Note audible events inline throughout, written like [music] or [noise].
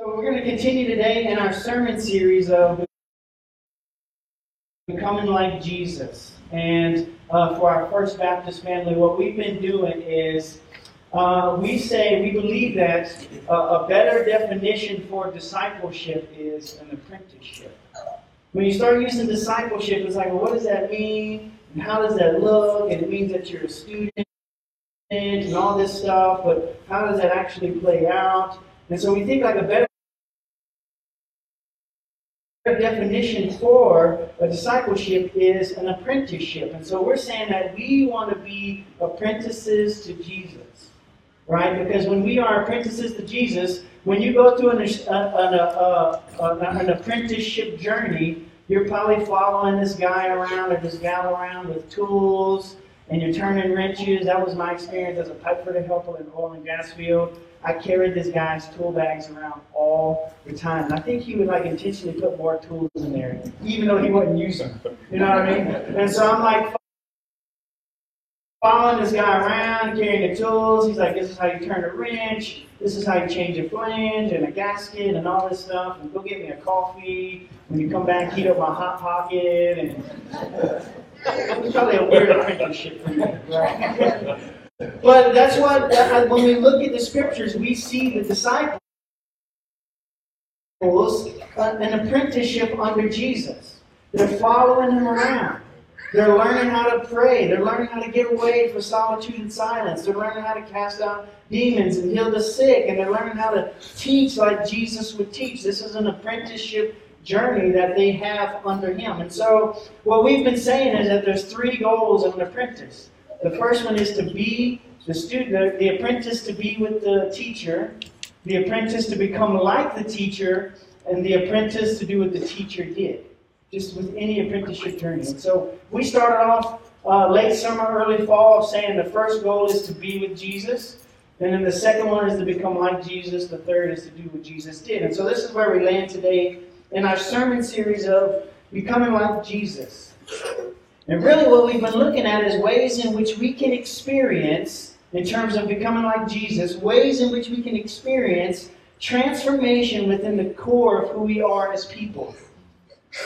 So we're going to continue today in our sermon series of becoming like Jesus. And uh, for our First Baptist family, what we've been doing is uh, we say we believe that uh, a better definition for discipleship is an apprenticeship. When you start using discipleship, it's like, well, what does that mean? And how does that look? And it means that you're a student and all this stuff, but how does that actually play out? And so we think like a better definition for a discipleship is an apprenticeship. And so we're saying that we want to be apprentices to Jesus, right? Because when we are apprentices to Jesus, when you go through an, uh, an, an, an apprenticeship journey, you're probably following this guy around or this gal around with tools and you're turning wrenches. That was my experience as a pipe fitter in the oil and gas field. I carried this guy's tool bags around all the time. And I think he would like intentionally put more tools in there, even though he wouldn't use them. You know what I mean? And so I'm like following this guy around, carrying the tools. He's like, this is how you turn a wrench. This is how you change a flange and a gasket and all this stuff. And go get me a coffee. When you come back, heat up my hot pocket. And [laughs] it's probably a weird apprenticeship for me, right? But that's what, when we look at the scriptures, we see the disciples an apprenticeship under Jesus. They're following him around. They're learning how to pray. They're learning how to get away from solitude and silence. They're learning how to cast out demons and heal the sick. And they're learning how to teach like Jesus would teach. This is an apprenticeship journey that they have under him. And so, what we've been saying is that there's three goals of an apprentice. The first one is to be the student, the apprentice to be with the teacher, the apprentice to become like the teacher, and the apprentice to do what the teacher did. Just with any apprenticeship journey. And so we started off uh, late summer, early fall, saying the first goal is to be with Jesus. And then the second one is to become like Jesus. The third is to do what Jesus did. And so this is where we land today in our sermon series of becoming like Jesus. And really, what we've been looking at is ways in which we can experience, in terms of becoming like Jesus, ways in which we can experience transformation within the core of who we are as people.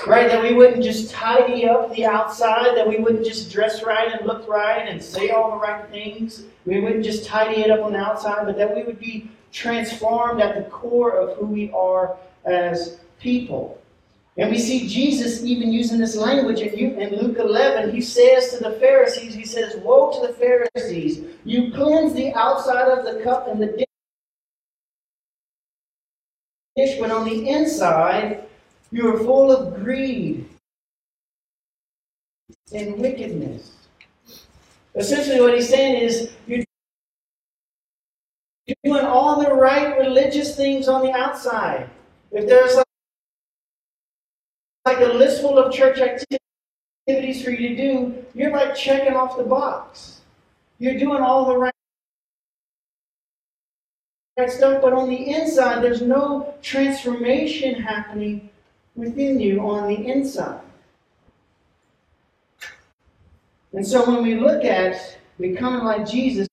Right? That we wouldn't just tidy up the outside, that we wouldn't just dress right and look right and say all the right things. We wouldn't just tidy it up on the outside, but that we would be transformed at the core of who we are as people. And we see Jesus even using this language in Luke 11. He says to the Pharisees, He says, Woe to the Pharisees! You cleanse the outside of the cup and the dish, but on the inside, you are full of greed and wickedness. Essentially, what he's saying is, you're doing all the right religious things on the outside. If there's like a list full of church activities for you to do, you're like checking off the box. You're doing all the right stuff, but on the inside, there's no transformation happening within you on the inside. And so when we look at becoming like Jesus,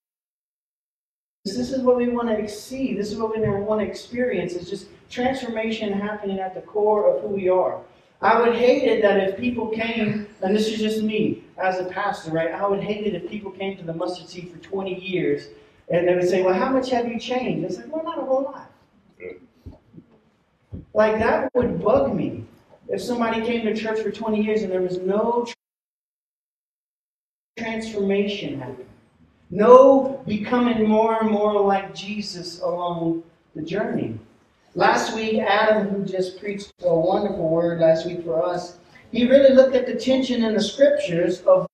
this is what we want to see. This is what we want to experience. It's just transformation happening at the core of who we are. I would hate it that if people came, and this is just me as a pastor, right? I would hate it if people came to the mustard seed for 20 years and they would say, Well, how much have you changed? I said, Well, not a whole lot. Like that would bug me. If somebody came to church for 20 years and there was no transformation happening, no becoming more and more like Jesus along the journey. Last week, Adam, who just preached a wonderful word last week for us, he really looked at the tension in the scriptures of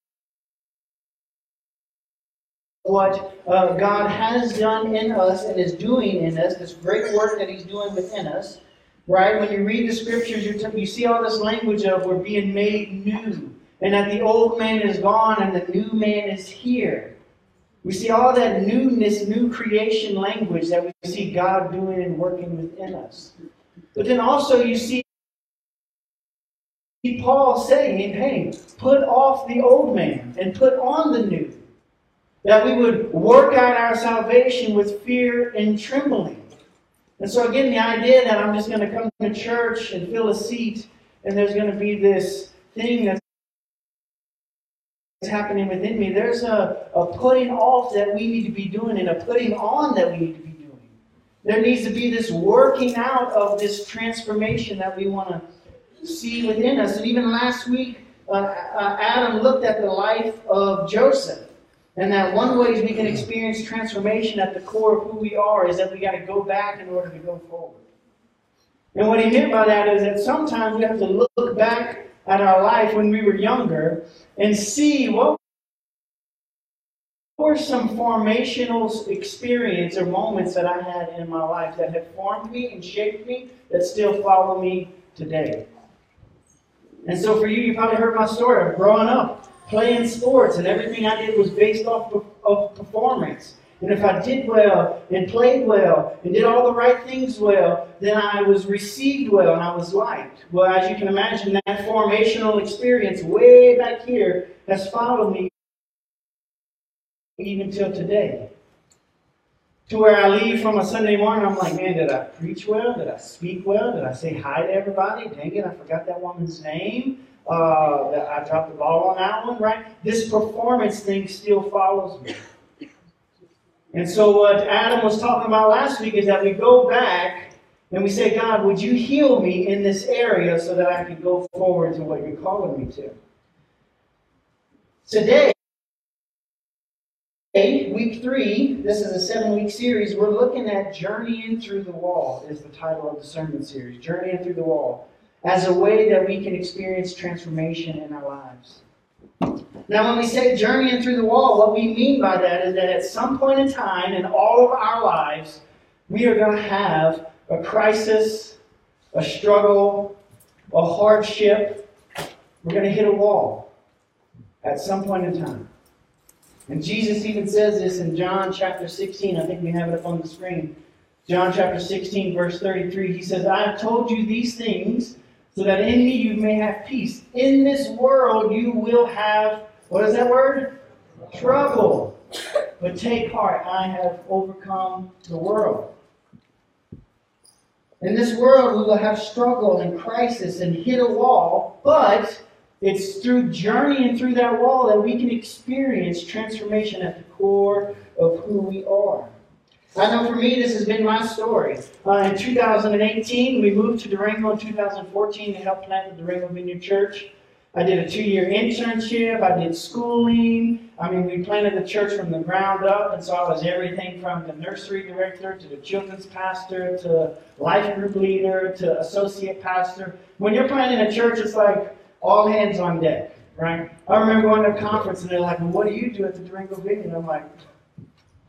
what uh, God has done in us and is doing in us, this great work that He's doing within us. Right? When you read the scriptures, t- you see all this language of we're being made new, and that the old man is gone and the new man is here. We see all that newness, new creation language that we see God doing and working within us. But then also you see Paul saying, hey, put off the old man and put on the new. That we would work out our salvation with fear and trembling. And so again, the idea that I'm just going to come to church and fill a seat, and there's going to be this thing that's happening within me. There's a, a putting off that we need to be doing and a putting on that we need to be doing. There needs to be this working out of this transformation that we want to see within us. And even last week, uh, uh, Adam looked at the life of Joseph. And that one way we can experience transformation at the core of who we are is that we got to go back in order to go forward. And what he meant by that is that sometimes we have to look back at our life when we were younger and see what were some formational experience or moments that I had in my life that have formed me and shaped me that still follow me today. And so for you, you probably heard my story of growing up playing sports, and everything I did was based off of performance. And if I did well and played well and did all the right things well, then I was received well and I was liked. Well, as you can imagine, that formational experience way back here has followed me even till today. To where I leave from a Sunday morning, I'm like, man, did I preach well? Did I speak well? Did I say hi to everybody? Dang it, I forgot that woman's name. Uh, I dropped the ball on that one, right? This performance thing still follows me. And so, what Adam was talking about last week is that we go back and we say, God, would you heal me in this area so that I can go forward to what you're calling me to? Today, week three, this is a seven week series, we're looking at Journeying Through the Wall, is the title of the sermon series. Journeying Through the Wall as a way that we can experience transformation in our lives. Now, when we say journeying through the wall, what we mean by that is that at some point in time in all of our lives, we are going to have a crisis, a struggle, a hardship. We're going to hit a wall at some point in time. And Jesus even says this in John chapter 16. I think we have it up on the screen. John chapter 16, verse 33. He says, I have told you these things so that in me you may have peace. In this world you will have, what is that word? Trouble. But take heart, I have overcome the world. In this world we will have struggle and crisis and hit a wall, but it's through journeying through that wall that we can experience transformation at the core of who we are. I know for me, this has been my story. Uh, in 2018, we moved to Durango in 2014 to help plant the Durango Vineyard Church. I did a two year internship. I did schooling. I mean, we planted the church from the ground up, and so I was everything from the nursery director to the children's pastor to life group leader to associate pastor. When you're planting a church, it's like all hands on deck, right? I remember going to a conference, and they're like, well, what do you do at the Durango Vineyard? I'm like,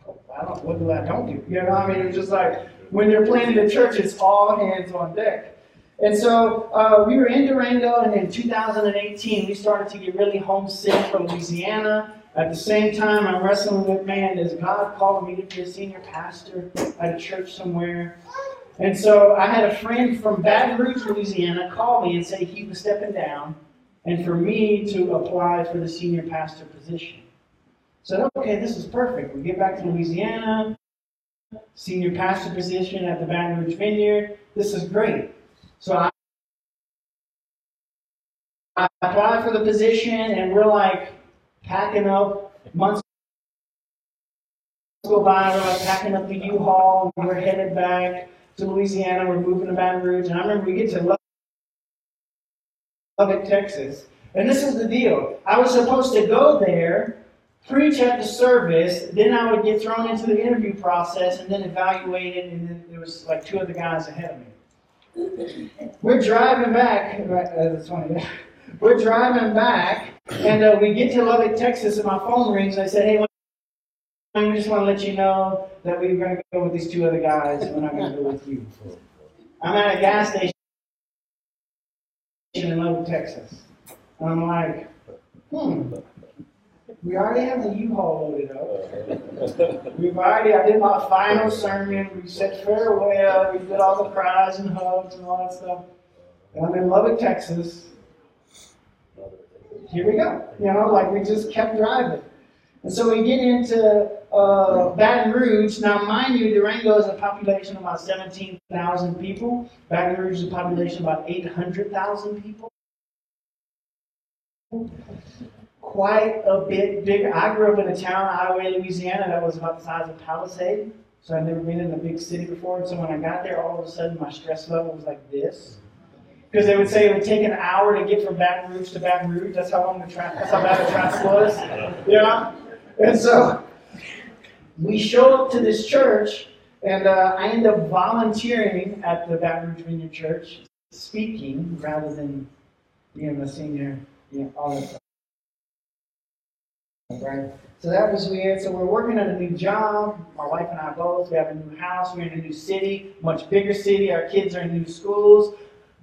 oh, I don't, what do I don't do? You know, what I mean, it's just like when you're planning a church, it's all hands on deck. And so uh, we were in Durango, and in 2018, we started to get really homesick for Louisiana. At the same time, I'm wrestling with, man, is God calling me to be a senior pastor at a church somewhere? And so I had a friend from Baton Rouge, Louisiana, call me and say he was stepping down, and for me to apply for the senior pastor position said, okay, this is perfect. We get back to Louisiana, senior pastor position at the Baton Rouge Vineyard. This is great. So I, I apply for the position, and we're like packing up. Months go by, we're like packing up the U-Haul, and we're headed back to Louisiana. We're moving to Baton Rouge, and I remember we get to Lubbock, Texas. And this is the deal. I was supposed to go there preach at the service, then I would get thrown into the interview process and then evaluated, and then there was like two other guys ahead of me. We're driving back. Uh, that's funny. We're driving back, and uh, we get to Lubbock, Texas, and my phone rings. I said, "Hey, I just want to let you know that we are going to go with these two other guys. We're not going to go with you." I'm at a gas station in Lubbock, Texas. And I'm like, hmm. We already have the U-Haul loaded up. We've already, I did my final sermon. We said farewell. We did all the cries and hugs and all that stuff. And I'm in Lubbock, Texas. Here we go. You know, like we just kept driving. And so we get into uh, Baton Rouge. Now, mind you, Durango is a population of about 17,000 people. Baton Rouge is a population of about 800,000 people. Quite a bit bigger. I grew up in a town, Iowa, Louisiana, that was about the size of Palisade. So I'd never been in a big city before. And so when I got there, all of a sudden my stress level was like this. Because they would say it would take an hour to get from Baton Rouge to Baton Rouge. That's how long the traffic, that's how bad the traffic was. You know? And so we show up to this church, and uh, I end up volunteering at the Baton Rouge Vineyard Church, speaking rather than being a senior, you know, all that stuff. Right? So that was weird. So we're working on a new job. My wife and I both. We have a new house. We're in a new city, much bigger city. Our kids are in new schools.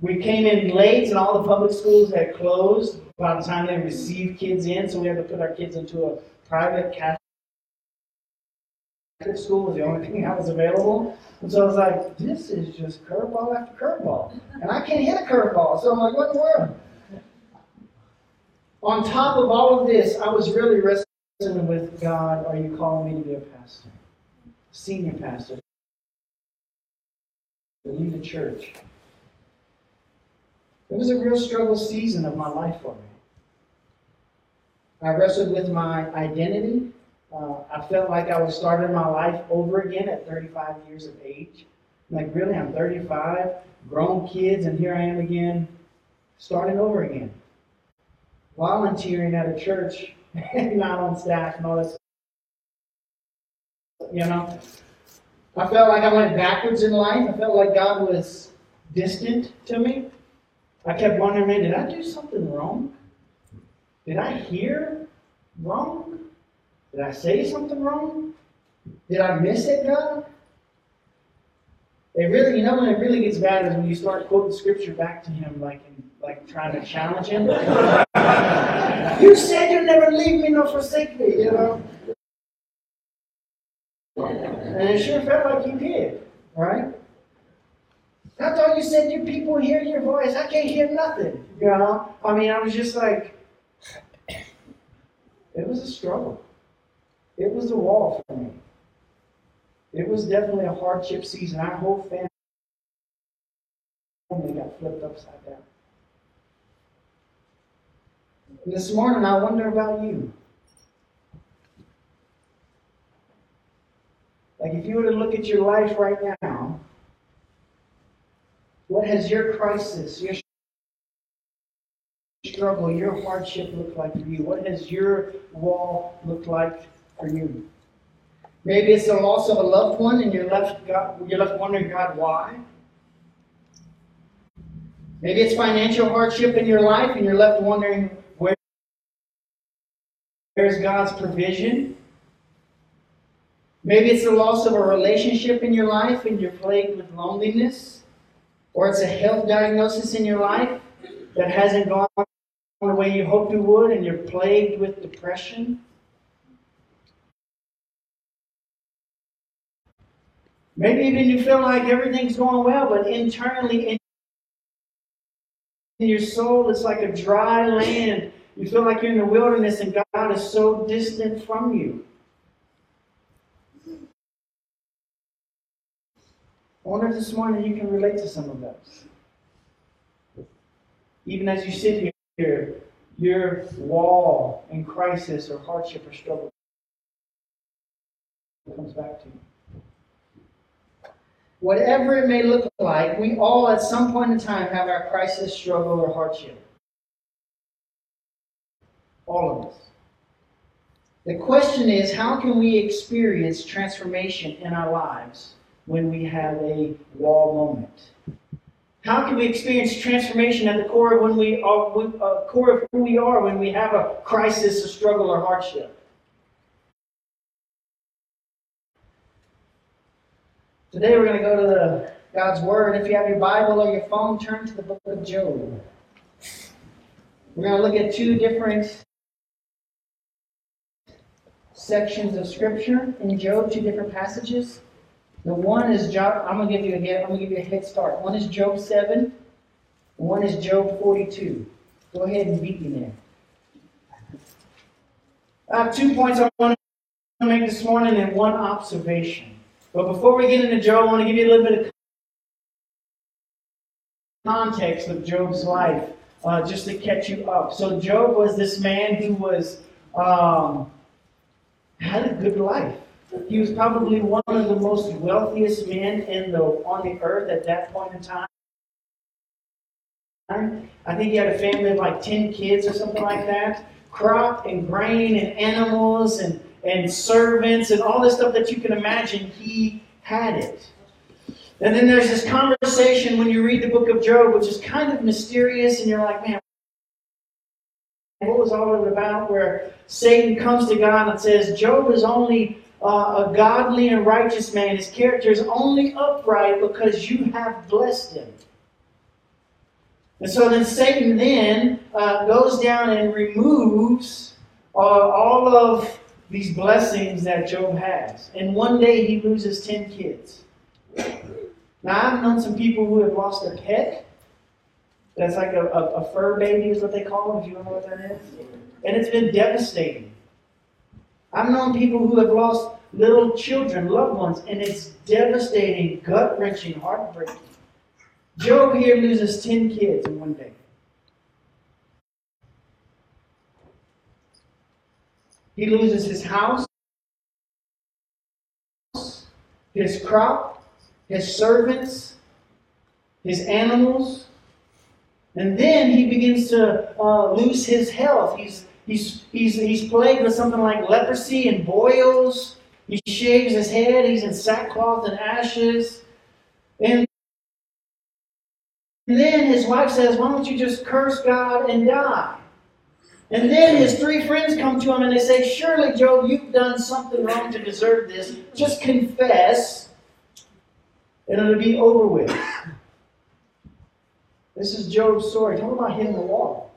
We came in late, and all the public schools had closed by the time they received kids in. So we had to put our kids into a private Catholic school was the only thing that was available. And so I was like, this is just curveball after curveball. And I can't hit a curveball. So I'm like, what in the world? On top of all of this, I was really wrestling with God, are you calling me to be a pastor? Senior pastor. To lead the church. It was a real struggle season of my life for me. I wrestled with my identity. Uh, I felt like I was starting my life over again at 35 years of age. Like, really, I'm 35, grown kids, and here I am again, starting over again. Volunteering at a church, [laughs] not on staff and all that You know? I felt like I went backwards in life. I felt like God was distant to me. I kept wondering, man, did I do something wrong? Did I hear wrong? Did I say something wrong? Did I miss it, God? It really, you know, when it really gets bad is when you start quoting scripture back to Him, like like trying to challenge Him. [laughs] you said you'd never leave me nor forsake me, you know. And it sure felt like you did, right? I thought you said your people hear your voice. I can't hear nothing. You know? I mean, I was just like, it was a struggle. It was a wall for me. It was definitely a hardship season. Our whole family got flipped upside down. And this morning, I wonder about you. Like, if you were to look at your life right now, what has your crisis, your struggle, your hardship looked like for you? What has your wall looked like for you? Maybe it's the loss of a loved one and you're left, God, you're left wondering, God, why? Maybe it's financial hardship in your life and you're left wondering, where's God's provision? Maybe it's the loss of a relationship in your life and you're plagued with loneliness. Or it's a health diagnosis in your life that hasn't gone the way you hoped it would and you're plagued with depression. Maybe even you feel like everything's going well, but internally in your soul it's like a dry land. You feel like you're in the wilderness and God is so distant from you. I wonder if this morning you can relate to some of those. Even as you sit here, your wall and crisis or hardship or struggle comes back to you. Whatever it may look like, we all at some point in time have our crisis, struggle, or hardship. All of us. The question is how can we experience transformation in our lives when we have a wall moment? How can we experience transformation at the core of when we are, uh, core of who we are when we have a crisis, a struggle, or hardship? Today we're going to go to the God's Word. If you have your Bible or your phone, turn to the book of Job. We're going to look at two different sections of Scripture in Job, two different passages. The one is Job. I'm gonna give you a I'm gonna give you a head start. One is Job seven. One is Job 42. Go ahead and beat me there. I have two points I want to make this morning and one observation. But before we get into Job, I want to give you a little bit of context of Job's life, uh, just to catch you up. So Job was this man who was um, had a good life. He was probably one of the most wealthiest men in the on the earth at that point in time. I think he had a family of like 10 kids or something like that. Crop and grain and animals and, and servants and all this stuff that you can imagine, he had it. And then there's this conversation when you read the book of Job, which is kind of mysterious, and you're like, man, what was all of it about? Where Satan comes to God and says, Job is only uh, a godly and righteous man. His character is only upright because you have blessed him. And so then Satan then uh, goes down and removes uh, all of these blessings that Job has. And one day he loses 10 kids. Now, I've known some people who have lost a pet. That's like a, a, a fur baby, is what they call them, if you know what that is. And it's been devastating. I've known people who have lost little children, loved ones, and it's devastating, gut wrenching, heartbreaking. Job here loses 10 kids in one day. He loses his house, his crop, his servants, his animals, and then he begins to uh, lose his health. He's, he's, he's, he's plagued with something like leprosy and boils. He shaves his head. He's in sackcloth and ashes. And then his wife says, Why don't you just curse God and die? And then his three friends come to him and they say, Surely, Job, you've done something wrong to deserve this. Just confess, and it'll be over with. This is Job's story. Talk about hitting the wall.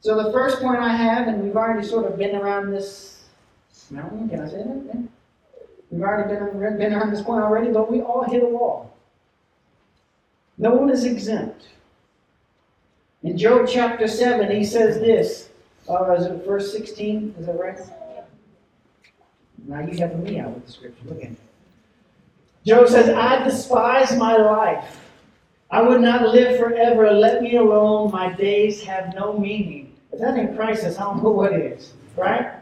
So the first point I have, and we've already sort of been around this mountain. Can I say that? We've already been, been around this point already, but we all hit a wall. No one is exempt. In Job chapter 7, he says this. Uh, is it verse 16? Is that right? Now you have me out with the scripture. Look at it. Job says, I despise my life. I would not live forever. Let me alone. My days have no meaning. If that ain't crisis, I don't know what is. Right?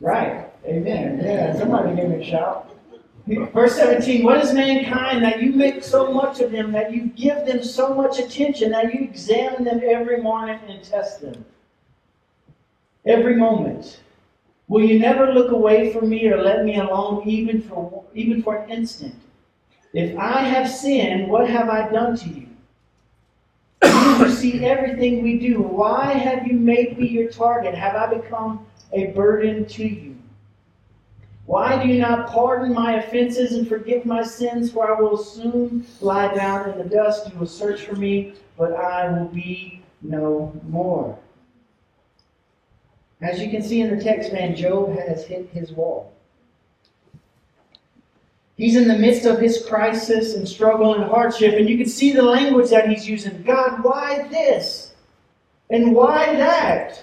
Right. Amen. Yeah, somebody give me a shout. Verse 17, what is mankind that you make so much of them, that you give them so much attention, that you examine them every morning and test them? Every moment. Will you never look away from me or let me alone even for, even for an instant? If I have sinned, what have I done to you? You see everything we do. Why have you made me your target? Have I become a burden to you? Why do you not pardon my offenses and forgive my sins? For I will soon lie down in the dust. You will search for me, but I will be no more. As you can see in the text, man, Job has hit his wall. He's in the midst of his crisis and struggle and hardship, and you can see the language that he's using. God, why this? And why that?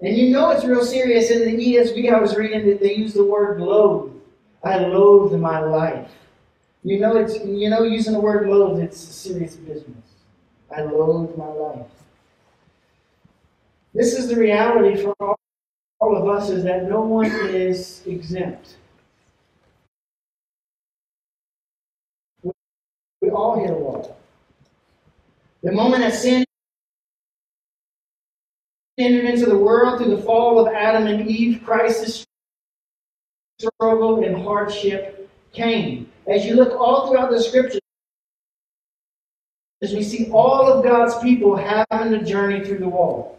And you know it's real serious. In the ESV I was reading that they use the word loathe. I loathe my life. You know it's you know using the word loathe, it's a serious business. I loathe my life. This is the reality for all, all of us is that no one is exempt. All hit a wall. The moment that sin entered into the world through the fall of Adam and Eve, crisis, struggle, and hardship came. As you look all throughout the scriptures, as we see all of God's people having a journey through the wall.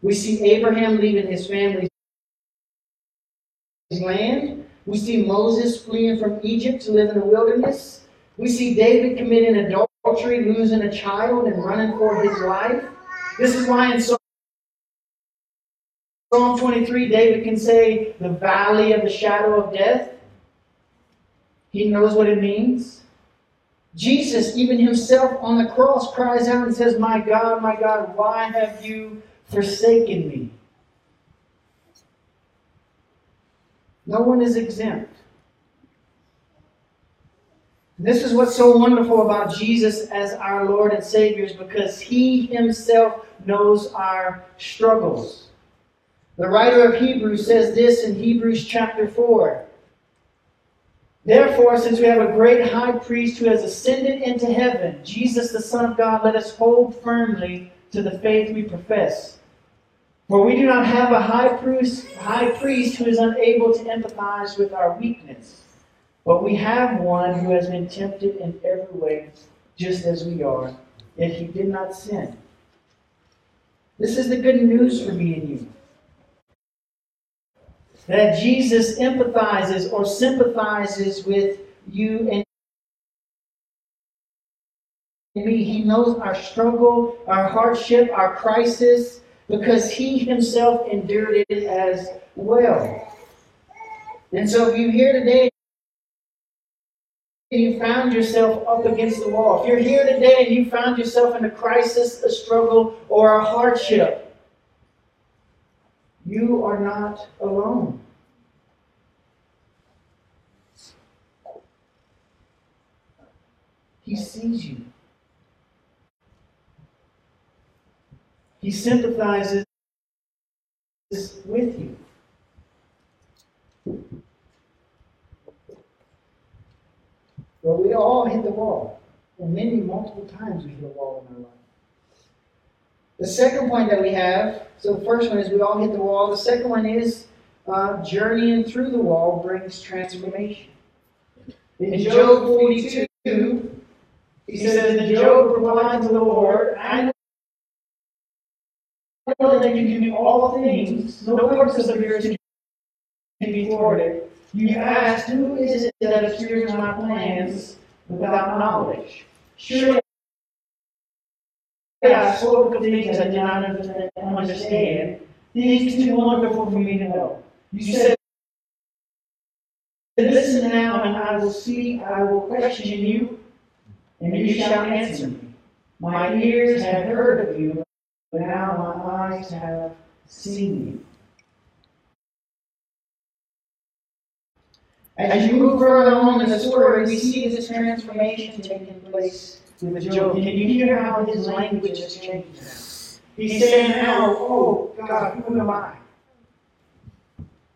We see Abraham leaving his family's land. We see Moses fleeing from Egypt to live in the wilderness. We see David committing adultery, losing a child, and running for his life. This is why in Psalm 23, David can say, the valley of the shadow of death. He knows what it means. Jesus, even himself on the cross, cries out and says, My God, my God, why have you forsaken me? No one is exempt. This is what's so wonderful about Jesus as our Lord and Savior is because He Himself knows our struggles. The writer of Hebrews says this in Hebrews chapter 4. Therefore, since we have a great high priest who has ascended into heaven, Jesus the Son of God, let us hold firmly to the faith we profess. For we do not have a high priest, high priest who is unable to empathize with our weakness but we have one who has been tempted in every way, just as we are, yet he did not sin. This is the good news for me and you. That Jesus empathizes or sympathizes with you and me. He knows our struggle, our hardship, our crisis, because he himself endured it as well. And so if you're here today you found yourself up against the wall, if you're here today and you found yourself in a crisis, a struggle, or a hardship, you are not alone. He sees you. He sympathizes with you. But we all hit the wall. And many, multiple times we hit a wall in our life. The second point that we have, so the first one is we all hit the wall. The second one is uh, journeying through the wall brings transformation. In Job 42, he says, that Job replied to the Lord, I know that you can do all things, no purpose of yours can be thwarted. You asked, Who is it that obscures my plans without knowledge? Surely I spoke of things I did not understand, things too wonderful for me to know. You said, Listen now, and I will speak, I will question you, and you shall answer me. My ears have heard of you, but now my eyes have seen you. As you move further along in the story, we see this transformation taking place with Job. Can you hear how his language has changed now? He's saying now, oh, oh God, who am I?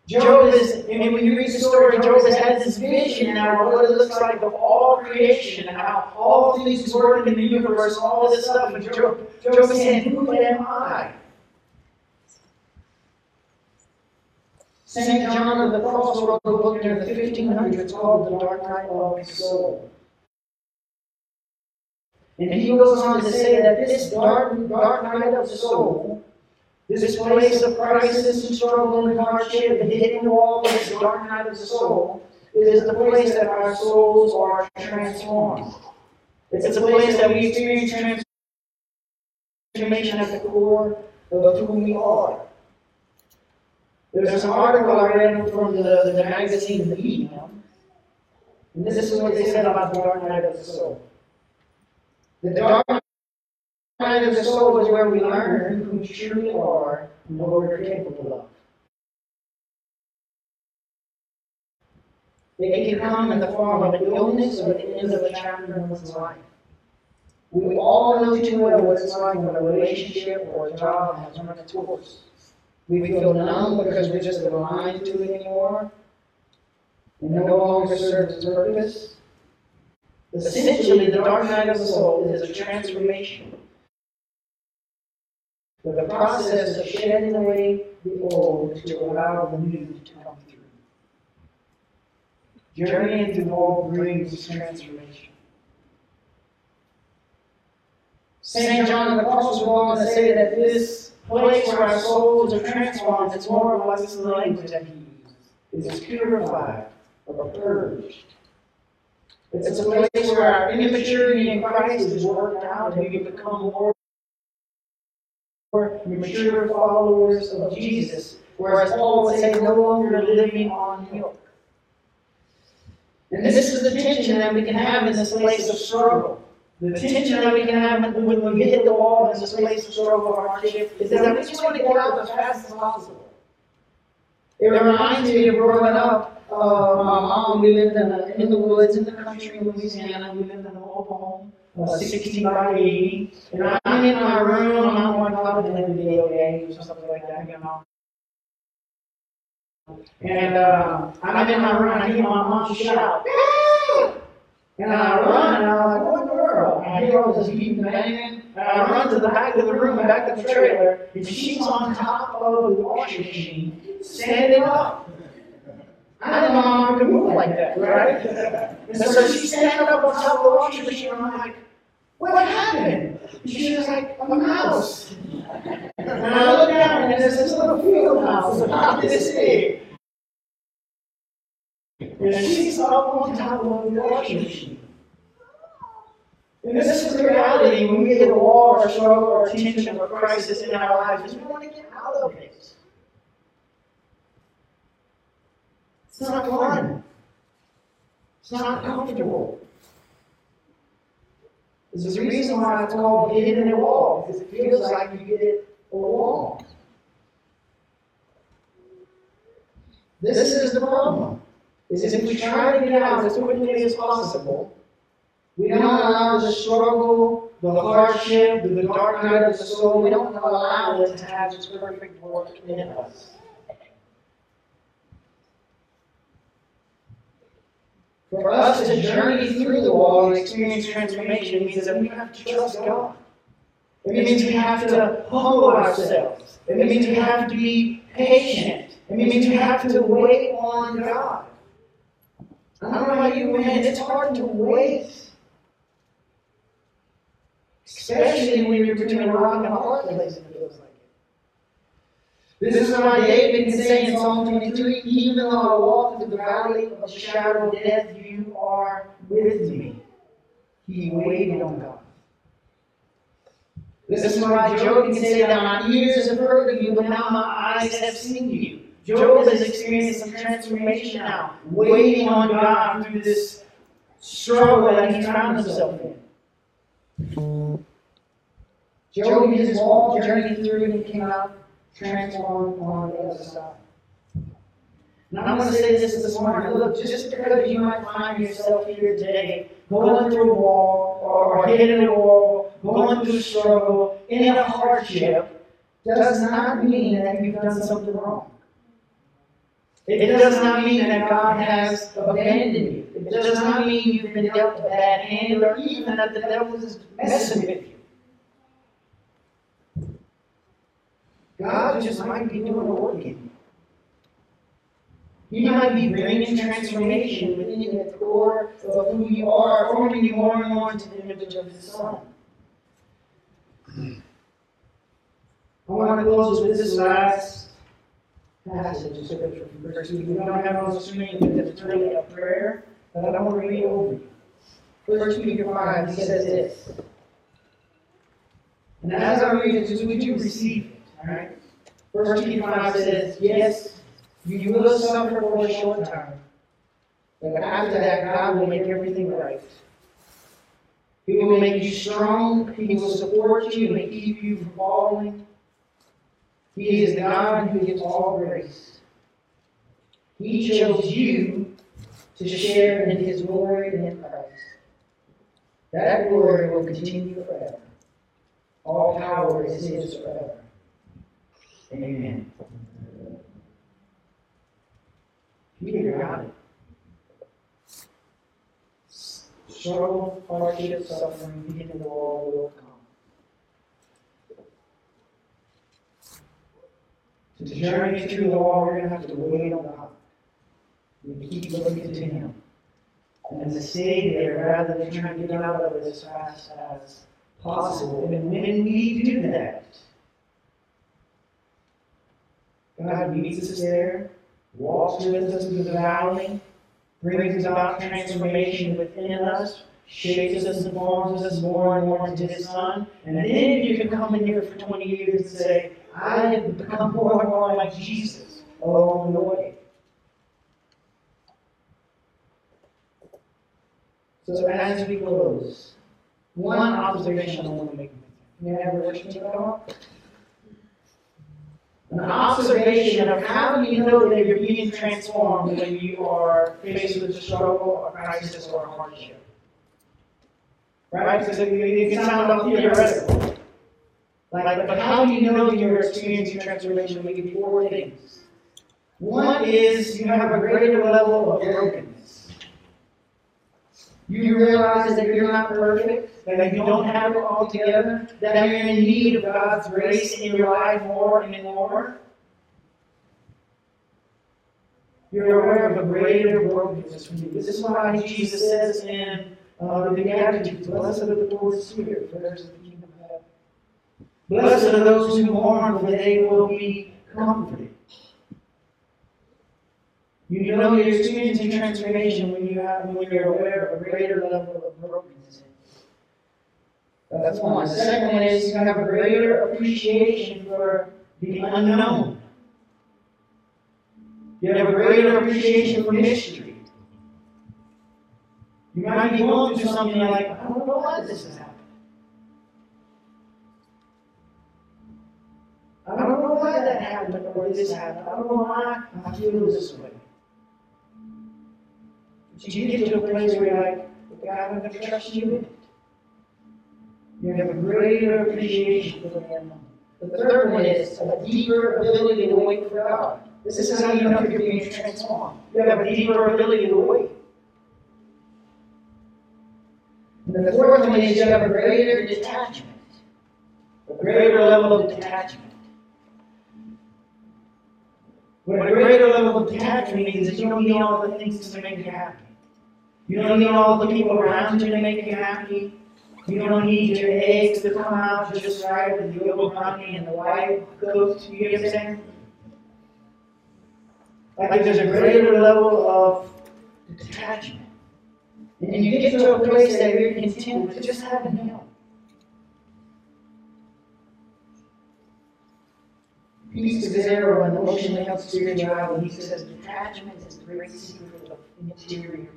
Job is, and when you read the story, Job has had this vision now of what it looks like of all creation and how all things working in the universe, all this stuff. And Job, Job is saying, Who am I? St. John of the Cross wrote a book in the 1500s called The Dark Night of the Soul. And he goes on to say that this dark, dark night of the soul, this place of crisis and struggle and hardship the wall, this dark night of the soul, is the place that our souls are transformed. It's a place that we experience transformation at the core of who we are. There's an article I read from the, the magazine The Medium, and this is what they said about the dark night of the soul. The dark night of the soul is where we learn who we truly are and what we're capable of. It can come in the form of an illness or the end of a chapter in one's life. We all know too well what it's like when a relationship or a job has run its course. We feel numb because we're just aligned to it anymore. It no longer serves its purpose. Essentially, the dark night of the soul is a transformation. But the process of shedding away the old to allow the new to come through. Journeying through the old brings transformation. St. John the Apostle will go on to say that this place where our souls are transformed. It's more or less the language that he uses. It's purified or purged. It's a place where our immaturity in Christ is worked out and we become more mature followers of Jesus. Whereas Paul would say, no longer living on milk. And this is the tension that we can have in this place of struggle. The tension that we can have when we hit the wall in this place of struggle or hardship is that we just want to get out as fast as possible. It reminds me of growing up. Uh, my mom, we lived in, in the woods in the country in Louisiana. We lived in a old home, uh, 60 by 80. And I'm in my room, I'm on my closet playing video games or something like that, you know. And uh, I'm in my room, and I hear my mom shout, and I run, and I'm like, what in the world? And I hear this beating banging, and I run to the back of the room and back to the trailer, and she's on top of the washing machine, standing up. I didn't know my mom could move like that, right? And so she's standing up on top of the washing machine, and I'm like, what happened? She was like, a mouse. And I look down, and there's this little field mouse about this big. And she's up on top of the washing machine. And this is the reality when we hit a wall or struggle or tension or crisis in our lives, is we want to get out of it. It's not fun. It's not comfortable. There's a reason why it's called hitting a wall, because it feels like you hit a wall. This is the problem. Is if we try to get out as quickly as possible, we don't allow the struggle, the hardship, the dark night of the soul, we don't allow it to have its perfect work in us. For us to journey through the wall and experience transformation means that we have to trust God. It means we have to humble ourselves. It means we have to be patient. It means we have to wait on God. I don't know about you, man, it's hard to wait. Especially when you're between a rock and a hard place, it feels like it. This is why David can say in Psalm 23, even though I walk through the valley of the shadow of death, you are with me. He waited on God. This is why Job can say that my ears have heard of you, but now my eyes have seen you. Job has experienced some transformation now, waiting on God through this struggle that he found himself in. Job did his whole journey through and came out transformed on the other side. Now I'm going to say this this morning. Look, just because you might find yourself here today, going through a wall, or hitting a wall, going through struggle, in a hardship, does not mean that you've done something wrong. It does not mean that God has abandoned you. It does not mean you've been dealt a bad hand or even that the devil is messing with you. God just might be doing a work in you. He might be bringing transformation within the core of who you are, forming you more and more into the image of His Son. I want to close with this last passage of scripture from First Peter. We don't have on the screen because it's really a prayer, but I don't want to read over you. First Peter 5, he says this. And as I read it, just would you receive it? Alright? First Peter 5 says, Yes, you will suffer for a short time. But after that, God will make everything right. He will make you strong. He will support you and keep you from falling. He is the God who gives all grace. He chose you to share in His glory in Christ. That glory will continue forever. All power is His forever. Amen. Peter got it. Struggle, hardship, suffering, being in the wall will come. To journey through the wall, we're going to have to wait on God. We keep looking to Him. And to stay there rather than trying to get out of it as fast as possible. And when we do that, God meets us there, walks with us through the valley, brings about transformation within us, shapes us and forms us more and more into His Son. And then you can come in here for 20 years and say, I have become more and more like Jesus along the way. So as we close, one observation I want to make. May I have a worship team come? An observation of how do you know that you're being transformed when you are faced with a struggle, a crisis, or a hardship? Right? Because it, it can sound like theoretical. Like, but how do you know you're experiencing transformation? We give you four things. One is you have a greater level of brokenness. You realize that you're not perfect, that you don't have it all together, that you're in need of God's grace in your life more and more. You're aware of a greater brokenness from you. This is why Jesus says in uh, the Beatitudes, Blessed are the poor in spirit, for theirs is the kingdom of heaven. Blessed are those who mourn, for they will be comforted. You know you're experiencing transformation when you have when you're aware of a greater level of brokenness. That's one. The second one is you have a greater appreciation for the unknown. You have a greater appreciation for mystery. You might be going through something like, I don't know why this is happened. Happened or this happened. I don't know why I feel this way. But you get to a place where you're like, God, I'm going to trust you with it. You have a greater appreciation for the. The third one is a deeper ability to wait for God. This is how you know you're being transformed. You have a deeper ability to wait. And the fourth one is you have a greater detachment. A greater level of detachment. What a greater level of detachment means is you don't need all the things to make you happy. You don't need all the people around you to make you happy. You don't need your eggs to come out just right with the brownie and the white goat. You get what I'm? Like there's a greater level of detachment. And you get to a place that you're content with just having Him. Pete Scazzero and emotionally health spirituality. He says detachment is the great secret of the interior.